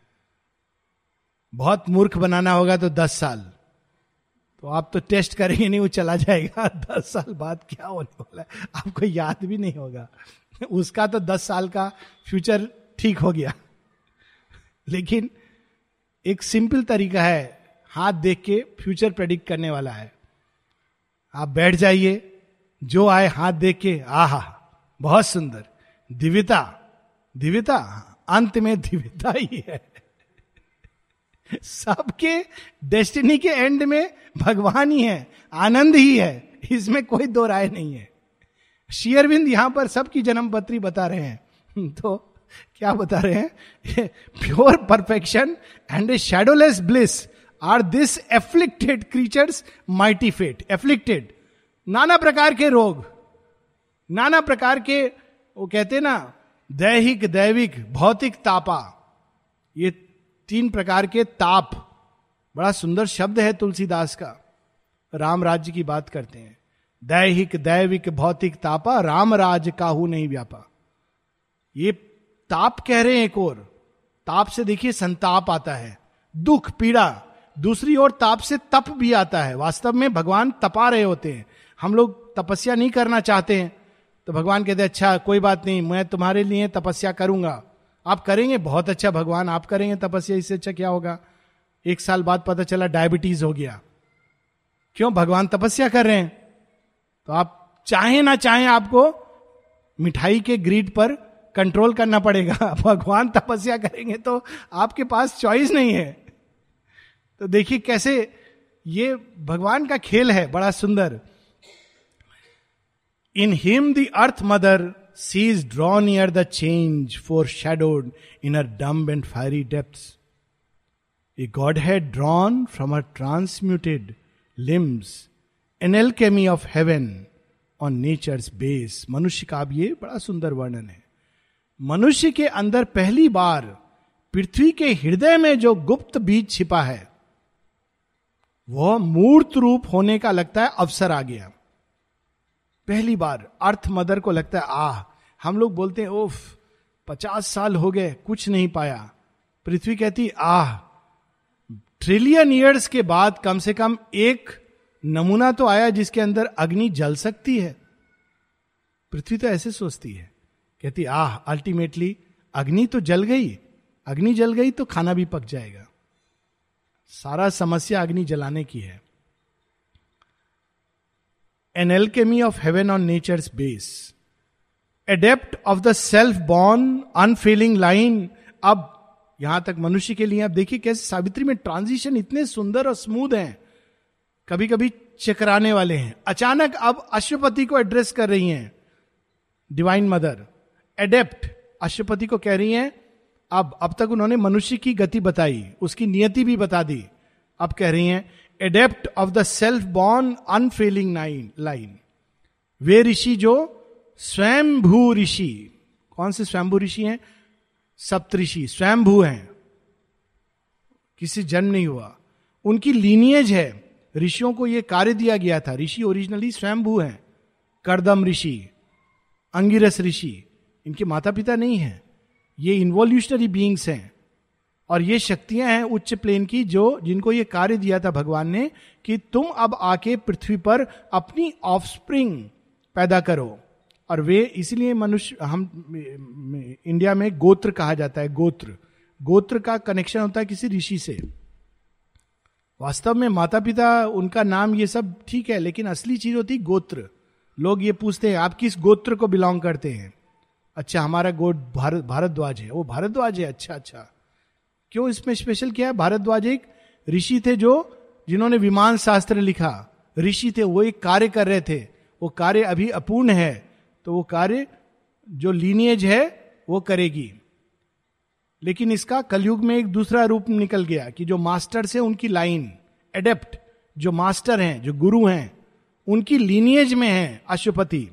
बहुत मूर्ख बनाना होगा तो दस साल। तो आप तो टेस्ट करेंगे नहीं, वो चला जाएगा। दस साल बाद क्या होने वाला है? आपको याद भी नहीं होगा। उसका तो दस साल का फ्यूचर ठीक हो गया। लेकिन एक सिंपल तरीका है हाथ देख के फ्यूचर प्रेडिक्ट करने वाला है। आप बैठ जाइए। जो आए हाथ देख के, आहा, बहुत सुंदर। दिव्यता दिव्यता, अंत में दिव्यता ही है। सबके डेस्टिनी के एंड में भगवान ही है, आनंद ही है, इसमें कोई दो राय नहीं है। शेयरविंद यहाँ पर सबकी जन्म पत्री बता रहे हैं। तो क्या बता रहे हैं? Pure perfection and a shadowless bliss are this afflicted creatures mighty fate afflicted नाना प्रकार के रोग, नाना प्रकार के, वो कहते ना, दैहिक, दैविक, भौतिक तापा। ये तीन प्रकार के ताप। बड़ा सुंदर शब्द है तुलसीदास का। राम राज्य की बात करते हैं। दैहिक, दैविक, भौतिक तापा, राम राज काहू नहीं व्यापा। ये ताप कह रहे हैं एक और। ताप से देखिए संताप आता है। दुख, पीड़ा दूसरी ओर ताप से तप भी आता है। वास्तव में भगवान तपा रहे होते हैं। हम लोग तपस्या नहीं करना चाहते हैं। तो भगवान कहते अच्छा कोई बात नहीं, मैं तुम्हारे लिए तपस्या करूँगा। आप करेंगे? बहुत अच्छा भगवान, आप करेंगे तपस्या, इससे अच्छा क्या होगा? एक साल बाद पता चला डायबिटीज़ हो गया। क्यों? भगवान तपस्या कर रहे हैं। तो आप चाहे ना चाहे आपको मिठाई के ग्रीड पर कंट्रोल करना पड़ेगा। भगवान तपस्या करेंगे तो आपके पास चॉइस नहीं है। तो देखिए कैसे ये भगवान का खेल है, बड़ा सुंदर। In him the earth mother sees draw near the change foreshadowed in her dumb and fiery depth a god had drawn from her transmuted limbs an alchemy of heaven on nature's base मनुष्य का अब ये बड़ा सुंदर वर्णन है। मनुष्य के अंदर पहली बार पृथ्वी के हृदय में जो गुप्त बीज छिपा है वह मूर्त रूप होने का लगता है अवसर आ गया। पहली बार अर्थ मदर को लगता है, आह, हम लोग बोलते हैं, ओफ, पचास साल हो गए, कुछ नहीं पाया। पृथ्वी कहती, आह ट्रिलियन ईयर्स के बाद कम से कम एक नमूना तो आया जिसके अंदर अग्नि जल सकती है। पृथ्वी तो ऐसे सोचती है। कहती, आह अल्टीमेटली अग्नि तो जल गई, अग्नि जल गई तो खाना भी पक जाएगा। सारा समस्या अग्नि जलाने की है। An alchemy of heaven on nature base adept of the self born unfailing line अब यहाँ तक मनुष्य के लिए आप देखिए कैसे सावित्री में ट्रांजिशन इतने सुंदर और स्मूथ हैं। कभी कभी चकराने वाले हैं। अचानक अब अश्वपति को एड्रेस कर रही हैं। डिवाइन मदर एडेप्ट अश्वपति को कह रही हैं अब अब तक उन्होंने मनुष्य की गति बताई, उसकी नियति भी बता दी। अब कह रही हैं adept of the self born unfailing line वे ऋषि जो, स्वयंभू ऋषि, कौन से स्वयंभू ऋषि हैं? सप्तऋषि स्वयंभू हैं। किसी जन्म नहीं हुआ। उनकी लीनियज है। ऋषियों को यह कार्य दिया गया था। ऋषि ओरिजिनली स्वयंभू हैं। करदम ऋषि, अंगिरस ऋषि, इनके माता पिता नहीं है। ये इन्वोल्यूशनरी बींग्स हैं। और ये शक्तियाँ हैं उच्च प्लेन की जो, जिनको ये कार्य दिया था भगवान ने, कि तुम अब आके पृथ्वी पर अपनी ऑफस्प्रिंग पैदा करो। और वे इसलिए मनुष्य, हम, इंडिया में गोत्र कहा जाता है, गोत्र। गोत्र का कनेक्शन होता है किसी ऋषि से। वास्तव में माता पिता उनका नाम ये सब ठीक है, लेकिन असली चीज़ होती गोत्र। लोग ये पूछते हैं, आप किस गोत्र को बिलोंग करते हैं? अच्छा हमारा गोड भारत भारद्वाज है। वो भारद्वाज है? अच्छा अच्छा। क्यों इसमें स्पेशल क्या है? भारद्वाज एक ऋषि थे जो, जिन्होंने विमान शास्त्र लिखा। ऋषि थे, वो एक कार्य कर रहे थे। वो कार्य अभी अपूर्ण है तो वो कार्य जो लीनियज है, वो करेगी। लेकिन इसका कलयुग में एक दूसरा रूप निकल गया कि जो मास्टर से उनकी लाइन एडेप्ट जो मास्टर हैं, जो गुरु हैं, उनकी लीनियज में है Ashwapati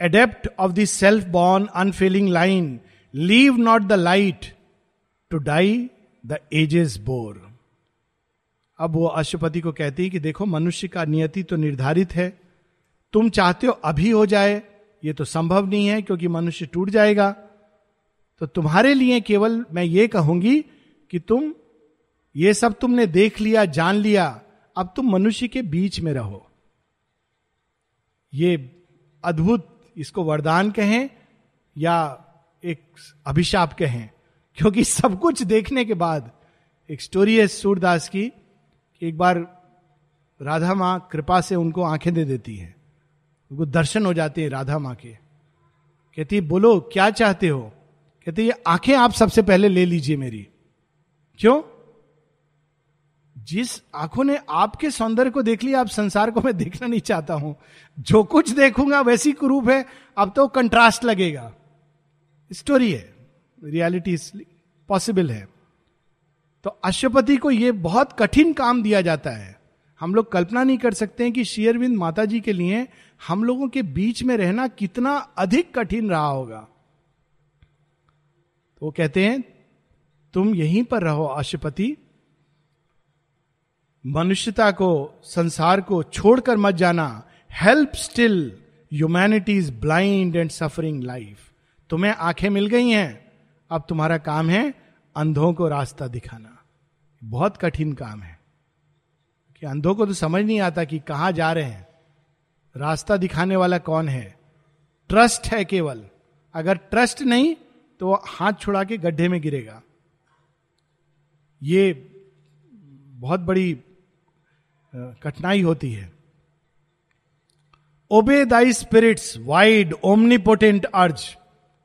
adept of the self born unfailing line leave not the light to die the ages bore अब वो अशुपति को कहती है कि देखो, मनुष्य का नियति तो निर्धारित है। तुम चाहते हो अभी हो जाए, ये तो संभव नहीं है क्योंकि मनुष्य टूट जाएगा। तो तुम्हारे लिए केवल मैं ये कहूँगी कि तुम, ये सब तुमने देख लिया, जान लिया, अब तुम मनुष्य के बीच में रहो। ये अद्भुत इसको वरदान कहें या एक अभिशाप कहें? क्योंकि सब कुछ देखने के बाद एक स्टोरी है सूरदास की एक बार राधा माँ कृपा से उनको आँखें दे देती है। उनको दर्शन हो जाते हैं राधा माँ के। कहती, बोलो, क्या चाहते हो? कहते, ये आँखें आप सबसे पहले ले लीजिए मेरी। क्यों? जिस आँखों ने आपके सौंदर्य को देख लिया, आप संसार को मैं देखना नहीं चाहता हूँ। जो कुछ देखूँगा वैसी कुरूप है, अब तो कंट्रास्ट लगेगा। स्टोरी है, रियलिटी पॉसिबल है। तो अश्वपति को यह बहुत कठिन काम दिया जाता है। हम लोग कल्पना नहीं कर सकते हैं कि शेयरविंद माता जी के लिए हम लोगों के बीच में रहना कितना अधिक कठिन रहा होगा। तो वो कहते हैं, तुम यहीं पर रहो अशुपति मनुष्यता को, संसार को छोड़कर मत जाना। Help still humanity is blind and suffering life तुम्हें आँखें मिल गई हैं। अब तुम्हारा काम है अंधों को रास्ता दिखाना। बहुत कठिन काम है। कि अंधों को तो समझ नहीं आता कि कहाँ जा रहे हैं। रास्ता दिखाने वाला कौन है? ट्रस्ट है केवल। अगर ट्रस्ट नहीं तो हाथ छुड़ा के गड्ढे में गिरेगा। ये बहुत बड़ी कठिनाई होती है। ओबे दाई स्पिरिट्स वाइड ओमनीपोटेंट अर्ज़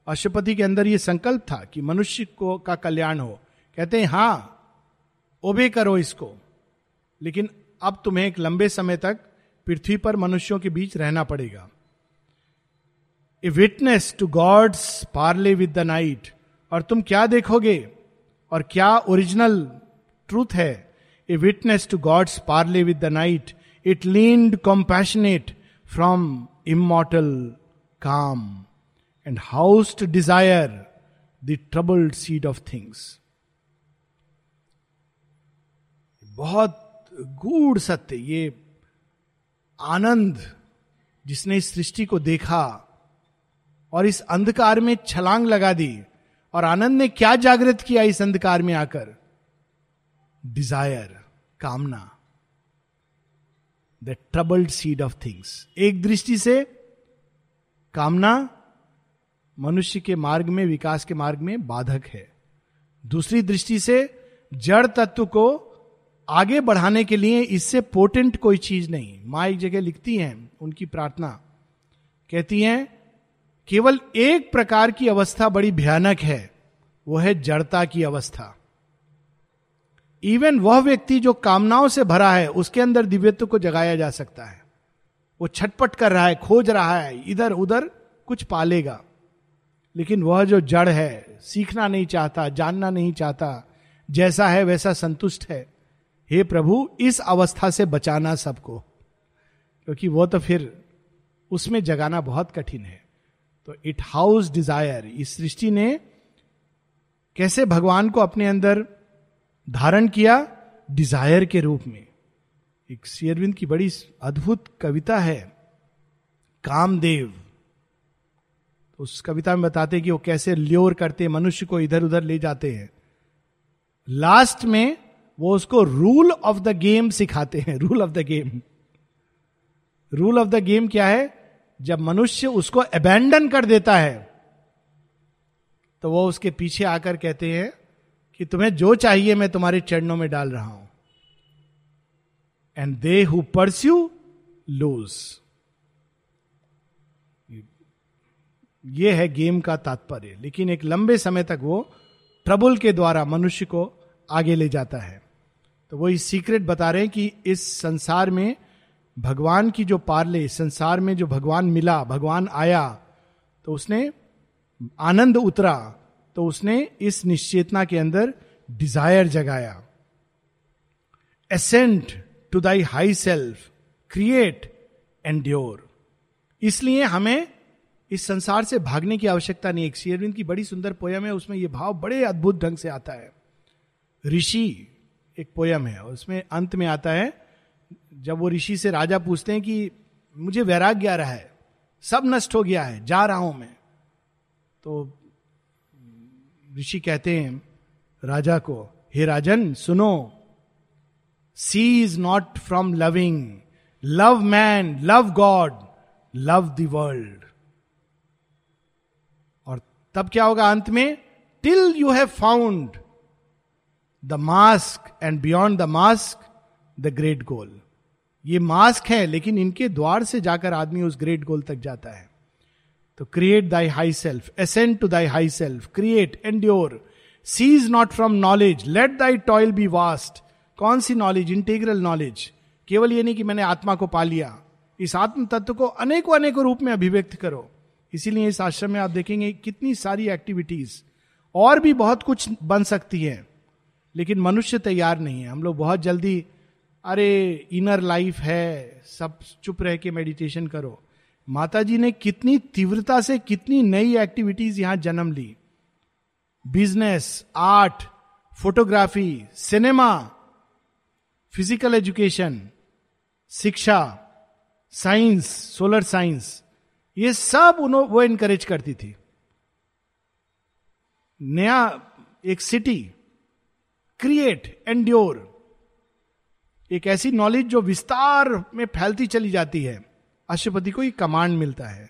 अशुपति के अंदर यह संकल्प था कि मनुष्य को का कल्याण हो। कहते हैं, हाँ ओबे करो इसको। लेकिन अब तुम्हें एक लंबे समय तक पृथ्वी पर मनुष्यों के बीच रहना पड़ेगा। A witness to gods parley with the night और तुम क्या देखोगे? और क्या ओरिजिनल ट्रूथ है? A witness to gods parley with the night it leaned compassionate from immortal calm and house to desire the troubled seed of things बहुत गूढ़ सत्य, ये आनंद जिसने इस सृष्टि को देखा और इस अंधकार में छलांग लगा दी और आनंद ने क्या जागृत किया इस अंधकार में आकर? डिज़ायर कामना the troubled seed of things एक दृष्टि से कामना मनुष्य के मार्ग में, विकास के मार्ग में बाधक है। दूसरी दृष्टि से जड़ तत्व को आगे बढ़ाने के लिए इससे पोटेंट कोई चीज़ नहीं। माँ एक जगह लिखती हैं, उनकी प्रार्थना। कहती हैं, केवल एक प्रकार की अवस्था बड़ी भयानक है, वो है जड़ता की अवस्था। इवन वह व्यक्ति जो कामनाओं से भरा है, उसके अंदर दिव्यत्व को जगाया जा सकता है। वो छटपट कर रहा है, खोज रहा है, इधर उधर कुछ पालेगा। लेकिन वह जो जड़ है, सीखना नहीं चाहता, जानना नहीं चाहता, जैसा है वैसा संतुष्ट है। हे प्रभु, इस अवस्था से बचाना सबको। क्योंकि वो तो फिर उसमें जगाना बहुत कठिन है। तो इट हाउस डिज़ायर इस सृष्टि ने कैसे भगवान को अपने अंदर धारण किया डिज़ायर के रूप में। एक शेरविंद की बड़ी अद्भुत कविता है, कामदेव। तो उस कविता में बताते कि वो कैसे ल्योर करते मनुष्य को इधर उधर ले जाते हैं। लास्ट में वो उसको रूल ऑफ़ द गेम सिखाते हैं rule of the game rule of the game क्या है? जब मनुष्य उसको अबेंडन कर देता है तो वो उसके पीछे आकर कहते हैं कि तुम्हें जो चाहिए मैं तुम्हारे चरणों में डाल रहा हूँ। And they who pursue lose ये है गेम का तात्पर्य। लेकिन एक लंबे समय तक वो ट्रबुल के द्वारा मनुष्य को आगे ले जाता है। तो वो इस सीक्रेट बता रहे हैं कि इस संसार में भगवान की जो पार्ले संसार में जो भगवान मिला, भगवान आया तो उसने आनंद उतरा। तो उसने इस निश्चेतना के अंदर डिज़ायर जगाया। Ascent to thy high self create and इसलिए हमें इस संसार से भागने की आवश्यकता नहीं एक शेरविंद की बड़ी सुंदर पोयम है, उसमें यह भाव बड़े अद्भुत ढंग से आता है। ऋषि एक पोयम है उसमें अंत में आता है, जब वो ऋषि से राजा पूछते हैं कि मुझे वैराग्य आ रहा है, सब नष्ट हो गया है, जा रहा हूँ मैं। तो ऋषि कहते हैं, राजा को, हे राजन, सुनो cease not from loving love man love God love the world और तब क्या होगा अंत में? Till you have found the mask and beyond the mask the great goal ये मास्क है, लेकिन इनके द्वार से जाकर आदमी उस ग्रेट गोल तक जाता है। तो create thy high self ascent to thy high self create endure cease not from knowledge let thy toil be vast कौन सी नॉलेज इंटीग्रल नॉलेज केवल ये नहीं कि मैंने आत्मा को पा लिया। इस आत्म तत्व को अनेकों अनेकों रूप में अभिव्यक्त करो। इसीलिए इस आश्रम में आप देखेंगे कितनी सारी एक्टिविटीज़ और भी बहुत कुछ बन सकती है। लेकिन मनुष्य तैयार नहीं है। हम लोग बहुत जल्दी, अरे इनर लाइफ है। सब चुप रह के मेडिटेशन करो। माता जी ने कितनी तीव्रता से कितनी नई एक्टिविटीज़ यहाँ जन्म ली। Business, art, photography, cinema, physical education, शिक्षा, साइंस, सोलर साइंस, ये सब उन्होंने वो इनकरेज करती थी। नया एक सिटी क्रिएट एंड्योर एक ऐसी नॉलेज जो विस्तार में फैलती चली जाती है। अशुपति को एक कमांड मिलता है।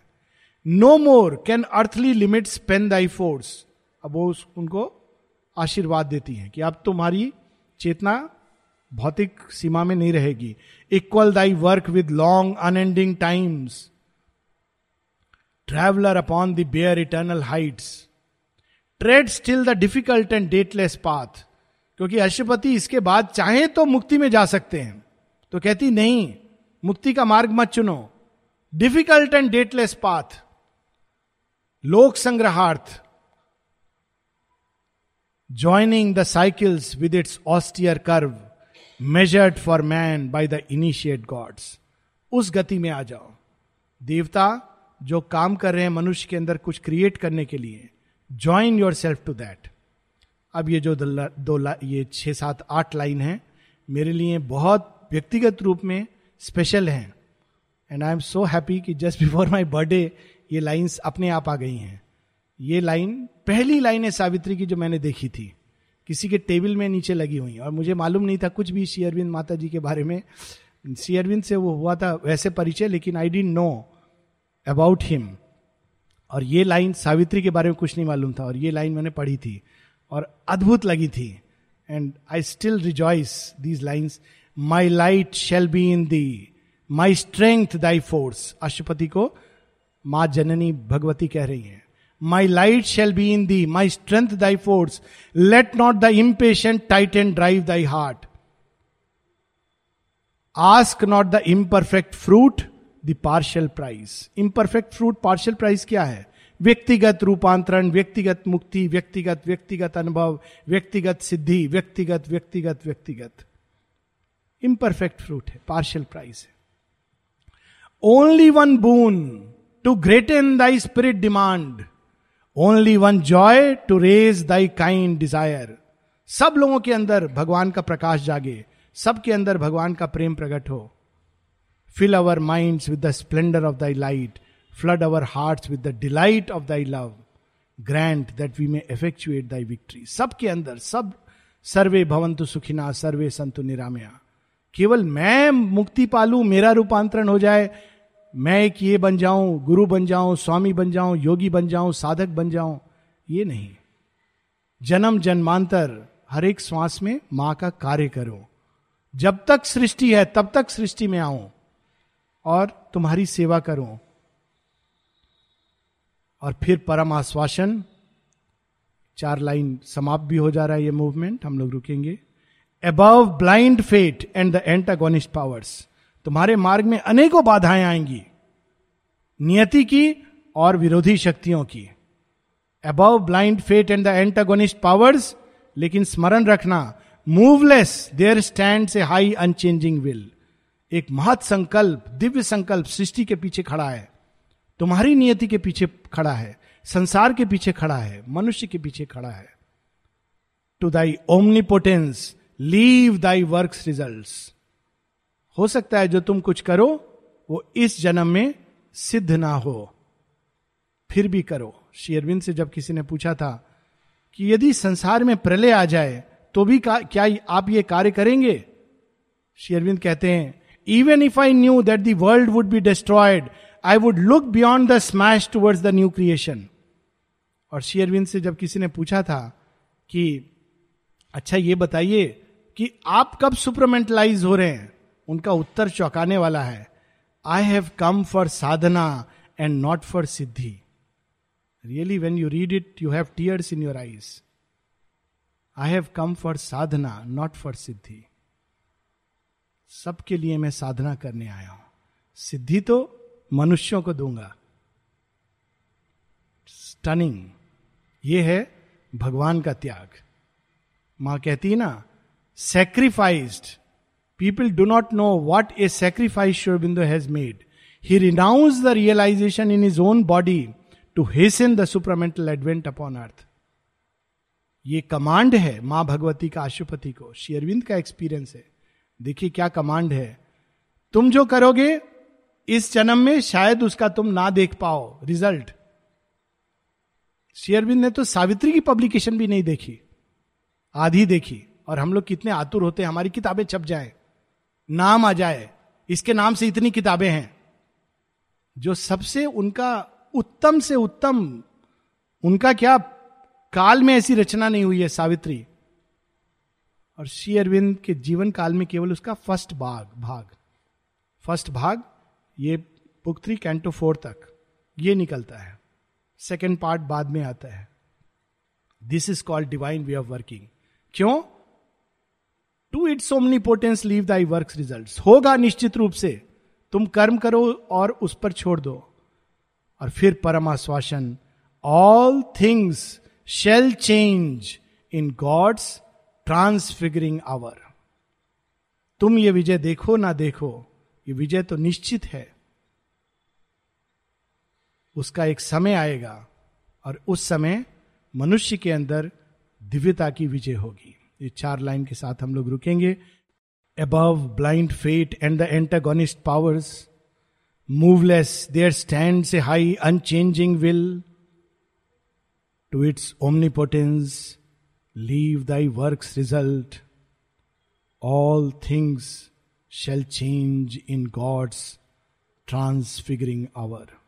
No more can earthly limit span thy force अब वो उनको आशीर्वाद देती है कि अब तुम्हारी चेतना भौतिक सीमा में नहीं रहेगी। Equal thy work with long unending time's traveller upon the bare eternal heights tread still the difficult and dateless path क्योंकि अशुपति इसके बाद चाहे तो मुक्ति में जा सकते हैं। तो कहती, नहीं, मुक्ति का मार्ग मत चुनो। डिफ़िकल्ट एंड डेटलेस पाथ, लोक संग्रहार्थ joining the cycles with its austere curve measured for man by the initiate gods उस गति में आ जाओ। देवता जो काम कर रहे हैं मनुष्य के अंदर कुछ क्रिएट करने के लिए join yourself to that अब ये जो दो ये छह, सात, आठ लाइन है, मेरे लिए बहुत व्यक्तिगत रूप में स्पेशल है। And I am so happy कि जस्ट बिफोर माई बर्थडे ये लाइन्स अपने आप आ गई हैं। ये लाइन पहली लाइन है सावित्री की जो मैंने देखी थी। किसी के टेबल में नीचे लगी हुई और मुझे मालूम नहीं था कुछ भी श्री अरविंद माता जी के बारे में। श्री अरविंद से वो हुआ था वैसे परिचय, लेकिन I didn't know about him और ये लाइन सावित्री के बारे में कुछ नहीं मालूम था। और ये लाइन मैंने पढ़ी थी। और अद्भुत लगी थी। And I still rejoice these lines my light shall be in thee my strength thy force Ashwapati को माँ जननी भगवती कह रही है my light shall be in thee my strength thy force let not the impatient Titan drive thy heart ask not the imperfect fruit the partial prize imperfect fruit partial prize क्या है व्यक्तिगत रूपांतरण व्यक्तिगत मुक्ति व्यक्तिगत व्यक्तिगत अनुभव व्यक्तिगत सिद्धि व्यक्तिगत व्यक्तिगत व्यक्तिगत इम्परफेक्ट फ्रूट है पार्शियल प्राइस है only one boon to great in thy spirit demand only one joy to raise thy kind desire सब लोगों के अंदर भगवान का प्रकाश जागे, सबके अंदर भगवान का प्रेम प्रकट हो। Fill our mind with the splendour of thy light flood our heart with the delight of thy love grant that we may effectuate thy victory सबके अंदर, सब सर्वे भवंतु सुखिना, सर्वे संतु निरामया। केवल मैं मुक्ति पालू, मेरा रूपांतरण हो जाए मैं एक ये बन जाऊँ, गुरु बन जाऊँ, स्वामी बन जाऊँ, योगी बन जाऊँ, साधक बन जाऊँ, ये नहीं। जन्म जन्मांतर हर एक श्वास में माँ का कार्य करो। जब तक सृष्टि है, तब तक सृष्टि में आऊँ और तुम्हारी सेवा करूँ। और फिर परम आश्वासन, चार लाइन समाप्त भी हो जा रहा है ये मूवमेंट हम लोग रुकेंगे। Above blind fate and the antagonist powers तुम्हारे मार्ग में अनेकों बाधाएँ आएँगी। नियति की और विरोधी शक्तियों की। Above blind fate and the antagonist powers लेकिन स्मरण रखना मूवलेस देयर स्टैंड से हाई अनचेंजिंग विल एक महत संकल्प, दिव्य संकल्प सृष्टि के पीछे खड़ा है। तुम्हारी नियति के पीछे खड़ा है। संसार के पीछे खड़ा है। मनुष्य के पीछे खड़ा है। To thy omnipotence leave thy work result हो सकता है जो तुम कुछ करो, वो इस जन्म में सिद्ध ना हो। फिर भी करो। शेरविंद से जब किसी ने पूछा था कि यदि संसार में प्रलय आ जाए तो भी क्या आप ये कार्य करेंगे? शेरविंद कहते हैं even if I knew that the world would be destroyed I would look beyond the smash towards the new creation और शेयरविंद से जब किसी ने पूछा था कि अच्छा ये बताइए कि आप कब सुपरमेंटलाइज हो रहे हैं? उनका उत्तर चौंकाने वाला है I have come for sadhana and not for siddhi really when you read it you have tears in your eyes I have come for sadhana not for siddhi सबके लिए मैं साधना करने आया हूँ। सिद्धि तो मनुष्यों को दूँगा। स्टनिंग ये है भगवान का त्याग। माँ कहती है ना sacrificed do not know what a sacrifice Aurobindo has made he renounce the realisation in his own body to hasten the supermental advent upon earth ये कमांड है माँ भगवती का आशुपति को। शेयरविंद का एक्सपीरियंस है। देखिए क्या कमांड है। तुम जो करोगे, इस जन्म में शायद उसका तुम ना देख पाओ। रिज़ल्ट शेयरबिंद ने तो सावित्री की पब्लिकेशन भी नहीं देखी। आधी देखी। और हम लोग कितने आतुर होते हैं, हमारी किताबें छप जाए। नाम आ जाए, इसके नाम से इतनी किताबें हैं, जो सबसे उनका उत्तम से उत्तम, उनका क्या काल में ऐसी रचना नहीं हुई है सावित्री। और श्री अरविंद के जीवन काल में केवल उसका फ़र्स्ट भाग भाग, फ़र्स्ट भाग, ये बुक थ्री कैंटो फोर तक, ये निकलता है। सेकेंड पार्ट बाद में आता है। This is called divine way of working क्यों? To its omnipotence leave thy work result होगा निश्चित रूप से। तुम कर्म करो और उस पर छोड़ दो। और फिर परमाश्वासन। All things shall change in God's transfiguring hour तुम ये विजय देखो ना देखो, ये विजय तो निश्चित है। उसका एक समय आएगा और उस समय मनुष्य के अंदर दिव्यता की विजय होगी। ये चार लाइन के साथ हम लोग रुकेंगे। Above blind fate and the antagonist powers moveless there stand से high unchanging will to its omnipotence leave thy work result all things shall change in God's transfiguring hour